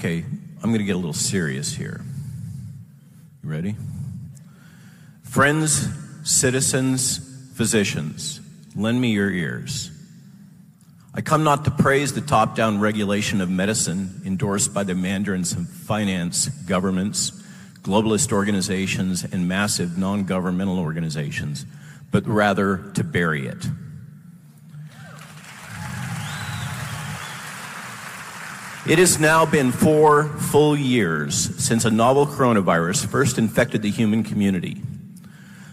Okay, I'm going to get a little serious here. You ready? Friends, citizens, physicians, lend me your ears. I come not to praise the top down regulation of medicine endorsed by the mandarins of finance, governments, globalist organizations, and massive non governmental organizations, but rather to bury it. It has now been four full years since a novel coronavirus first infected the human community.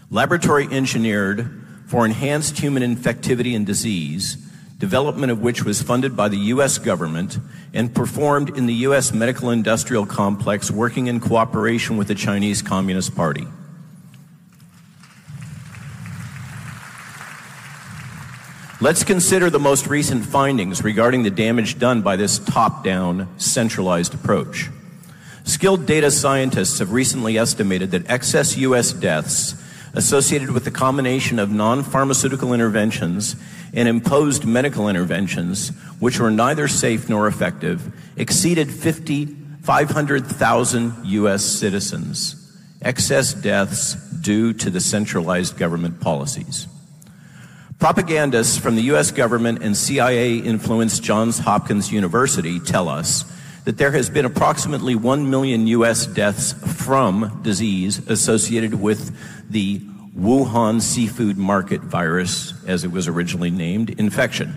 Laboratory engineered for enhanced human infectivity and disease, development of which was funded by the U.S. government and performed in the U.S. medical industrial complex working in cooperation with the Chinese Communist Party. Let's consider the most recent findings regarding the damage done by this top down, centralized approach. Skilled data scientists have recently estimated that excess U.S. deaths associated with the combination of non pharmaceutical interventions and imposed medical interventions, which were neither safe nor effective, exceeded 50, 500,000 U.S. citizens. Excess deaths due to the centralized government policies. Propagandists from the U.S. government and CIA influenced Johns Hopkins University tell us that there has been approximately 1 million U.S. deaths from disease associated with the Wuhan seafood market virus, as it was originally named, infection.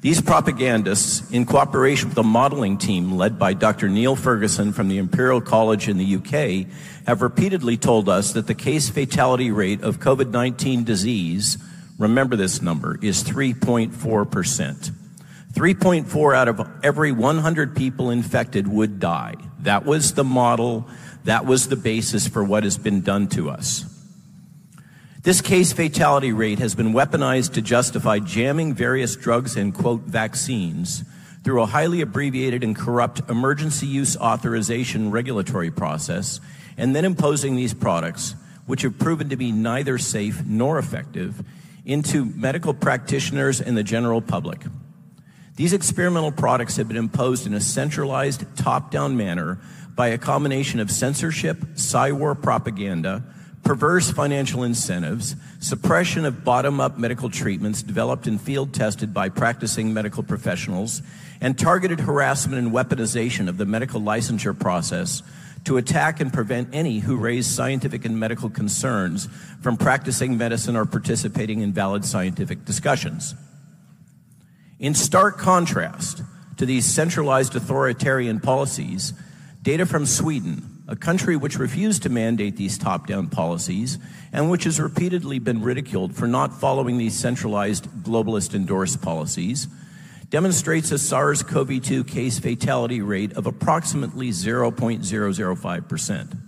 These propagandists, in cooperation with a modeling team led by Dr. Neil Ferguson from the Imperial College in the UK, have repeatedly told us that the case fatality rate of COVID 19 disease, remember this number, is 3.4%. 3.4 out of every 100 people infected would die. That was the model, that was the basis for what has been done to us. This case fatality rate has been weaponized to justify jamming various drugs and, quote, vaccines through a highly abbreviated and corrupt emergency use authorization regulatory process, and then imposing these products, which have proven to be neither safe nor effective, into medical practitioners and the general public. These experimental products have been imposed in a centralized, top down manner by a combination of censorship, psy-war propaganda, perverse financial incentives, suppression of bottom up medical treatments developed and field tested by practicing medical professionals, and targeted harassment and weaponization of the medical licensure process to attack and prevent any who raise scientific and medical concerns from practicing medicine or participating in valid scientific discussions. In stark contrast to these centralized authoritarian policies, data from Sweden a country which refused to mandate these top down policies and which has repeatedly been ridiculed for not following these centralized globalist endorsed policies, demonstrates a SARS CoV 2 case fatality rate of approximately 0.005%.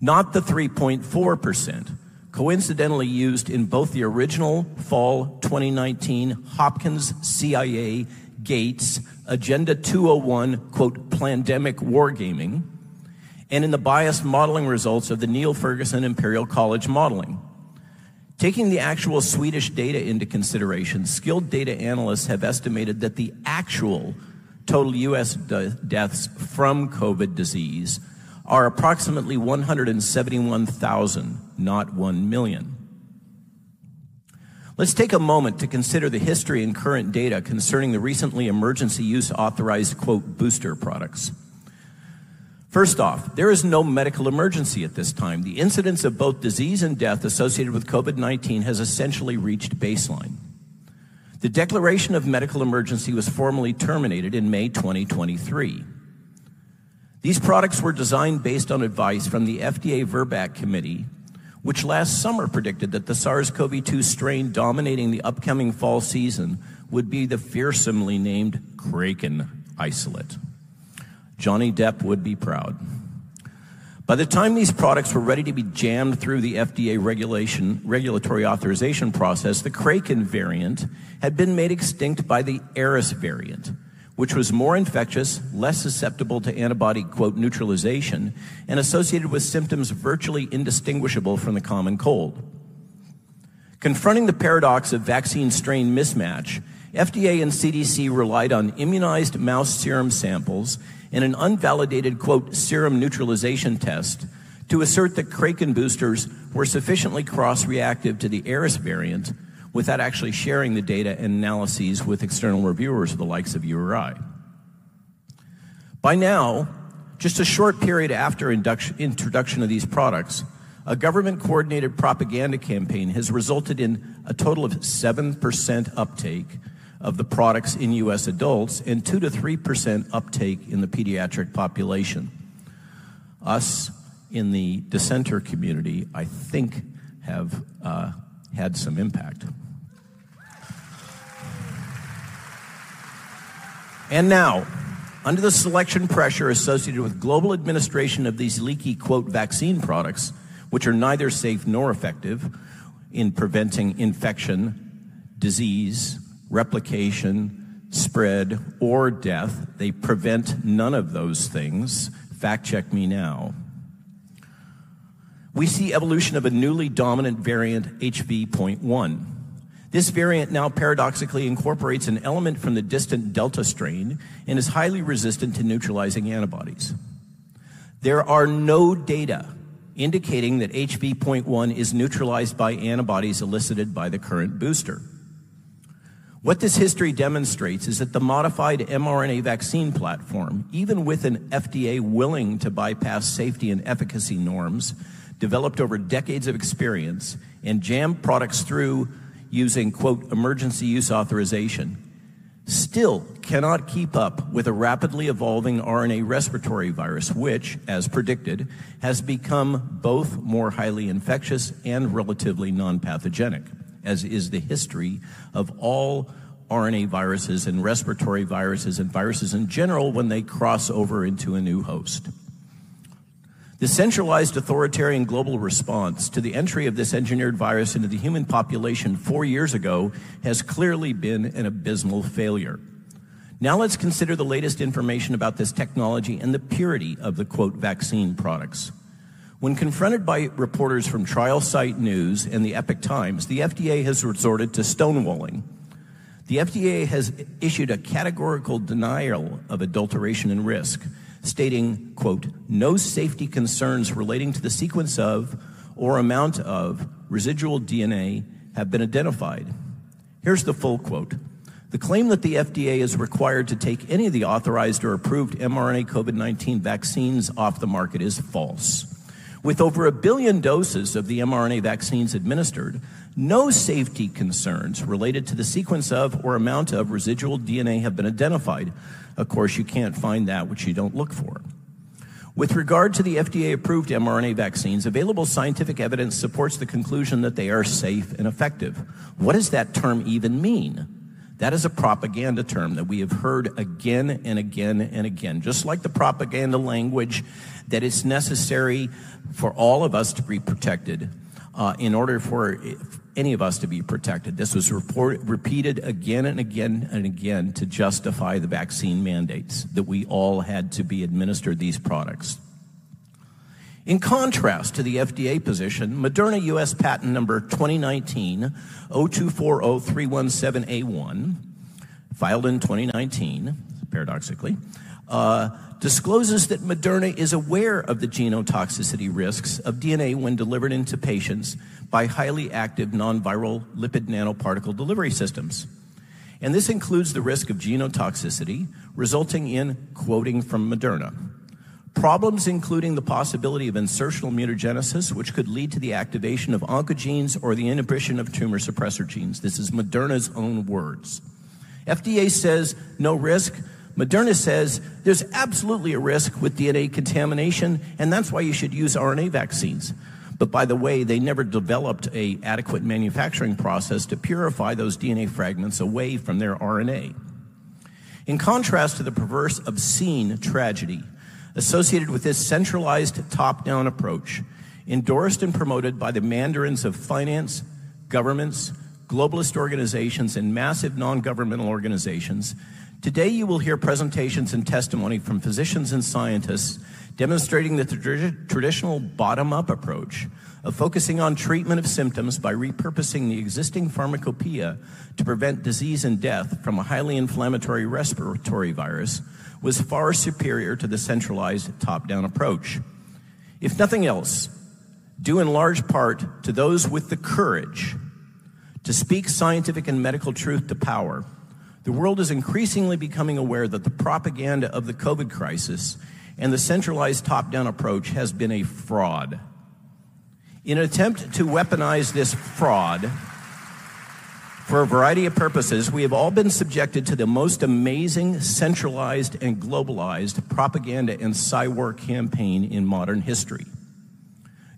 Not the 3.4%, coincidentally used in both the original fall 2019 Hopkins CIA Gates Agenda 201, quote, pandemic wargaming and in the biased modeling results of the Neil Ferguson Imperial College modeling. Taking the actual Swedish data into consideration, skilled data analysts have estimated that the actual total U.S. de- deaths from COVID disease are approximately 171,000, not 1 million. Let's take a moment to consider the history and current data concerning the recently emergency use authorized, quote, booster products. First off, there is no medical emergency at this time. The incidence of both disease and death associated with COVID 19 has essentially reached baseline. The declaration of medical emergency was formally terminated in May 2023. These products were designed based on advice from the FDA VRBPAC committee, which last summer predicted that the SARS CoV 2 strain dominating the upcoming fall season would be the fearsomely named Kraken isolate. Johnny Depp would be proud. By the time these products were ready to be jammed through the FDA regulation, regulatory authorization process, the Kraken variant had been made extinct by the Eris variant, which was more infectious, less susceptible to antibody, quote, neutralization, and associated with symptoms virtually indistinguishable from the common cold. Confronting the paradox of vaccine strain mismatch, FDA and CDC relied on immunized mouse serum samples and an unvalidated, quote, serum neutralization test to assert that Kraken boosters were sufficiently cross reactive to the Eris variant without actually sharing the data and analyses with external reviewers of the likes of you or I. By now, just a short period after introduction of these products, a government coordinated propaganda campaign has resulted in a total of 7% uptake of the products in U.S. adults and 2 to 3% uptake in the pediatric population. Us in the dissenter community, I think, have uh, had some impact. And now, under the selection pressure associated with global administration of these leaky, quote, vaccine products, which are neither safe nor effective in preventing infection, disease, replication, spread, or death, they prevent none of those things. Fact check me now. We see evolution of a newly dominant variant, HV.1 this variant now paradoxically incorporates an element from the distant Delta strain and is highly resistant to neutralizing antibodies. There are no data indicating that HV.1 is neutralized by antibodies elicited by the current booster. What this history demonstrates is that the modified mRNA vaccine platform, even with an FDA willing to bypass safety and efficacy norms developed over decades of experience and jam products through using, quote, emergency use authorization, still cannot keep up with a rapidly evolving RNA respiratory virus, which, as predicted, has become both more highly infectious and relatively non pathogenic, as is the history of all RNA viruses and respiratory viruses and viruses in general when they cross over into a new host. The centralized authoritarian global response to the entry of this engineered virus into the human population four years ago has clearly been an abysmal failure. Now let's consider the latest information about this technology and the purity of the quote vaccine products. When confronted by reporters from Trial Site News and the Epoch Times, the FDA has resorted to stonewalling. The FDA has issued a categorical denial of adulteration and risk stating, quote, no safety concerns relating to the sequence of or amount of residual DNA have been identified. Here's the full quote. The claim that the FDA is required to take any of the authorized or approved mRNA COVID 19 vaccines off the market is false. With over a billion doses of the mRNA vaccines administered, no safety concerns related to the sequence of or amount of residual DNA have been identified. Of course, you can't find that which you don't look for. With regard to the FDA approved mRNA vaccines, available scientific evidence supports the conclusion that they are safe and effective. What does that term even mean? That is a propaganda term that we have heard again and again and again. Just like the propaganda language that it's necessary for all of us to be protected uh, in order for any of us to be protected. This was report, repeated again and again and again to justify the vaccine mandates that we all had to be administered these products. In contrast to the FDA position, Moderna US patent number 2019 0240317A1, filed in 2019, paradoxically, uh, discloses that Moderna is aware of the genotoxicity risks of DNA when delivered into patients by highly active non-viral lipid nanoparticle delivery systems. And this includes the risk of genotoxicity resulting in quoting from Moderna. Problems including the possibility of insertional mutagenesis, which could lead to the activation of oncogenes or the inhibition of tumor suppressor genes. This is Moderna's own words. FDA says no risk, Moderna says there's absolutely a risk with DNA contamination, and that's why you should use RNA vaccines. But by the way, they never developed a adequate manufacturing process to purify those DNA fragments away from their RNA. In contrast to the perverse, obscene tragedy associated with this centralized top-down approach, endorsed and promoted by the mandarins of finance, governments, globalist organizations, and massive non-governmental organizations, Today, you will hear presentations and testimony from physicians and scientists demonstrating that the traditional bottom up approach of focusing on treatment of symptoms by repurposing the existing pharmacopoeia to prevent disease and death from a highly inflammatory respiratory virus was far superior to the centralized top down approach. If nothing else, due in large part to those with the courage to speak scientific and medical truth to power, the world is increasingly becoming aware that the propaganda of the COVID crisis and the centralized top down approach has been a fraud. In an attempt to weaponize this fraud for a variety of purposes, we have all been subjected to the most amazing centralized and globalized propaganda and cyber campaign in modern history.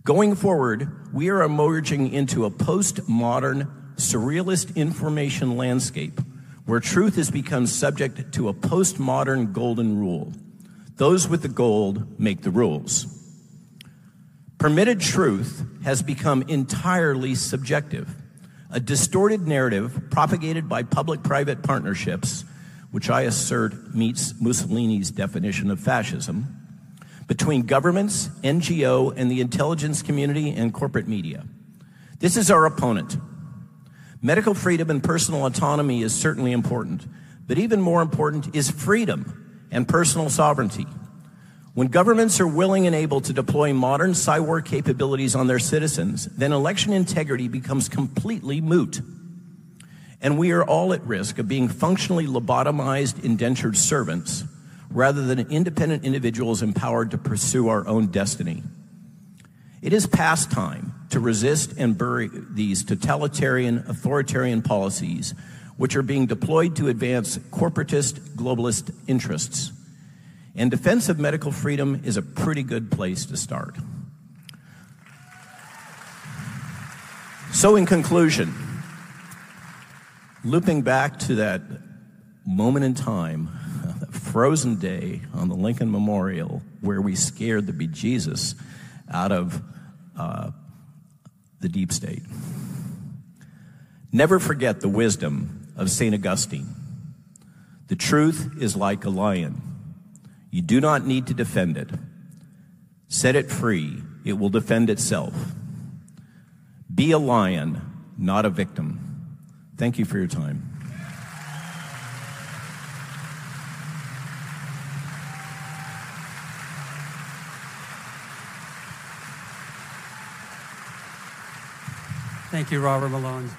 Going forward, we are emerging into a postmodern, surrealist information landscape where truth has become subject to a postmodern golden rule. Those with the gold make the rules. Permitted truth has become entirely subjective, a distorted narrative propagated by public private partnerships, which I assert meets Mussolini's definition of fascism, between governments, NGO, and the intelligence community and corporate media. This is our opponent, Medical freedom and personal autonomy is certainly important, but even more important is freedom and personal sovereignty. When governments are willing and able to deploy modern cyber capabilities on their citizens, then election integrity becomes completely moot. And we are all at risk of being functionally lobotomized, indentured servants rather than independent individuals empowered to pursue our own destiny. It is past time to resist and bury these totalitarian, authoritarian policies which are being deployed to advance corporatist, globalist interests. And defense of medical freedom is a pretty good place to start. So, in conclusion, looping back to that moment in time, that frozen day on the Lincoln Memorial, where we scared the bejesus out of uh, the deep state. Never forget the wisdom of St. Augustine. The truth is like a lion. You do not need to defend it. Set it free, it will defend itself. Be a lion, not a victim. Thank you for your time. Thank you, Robert Malone.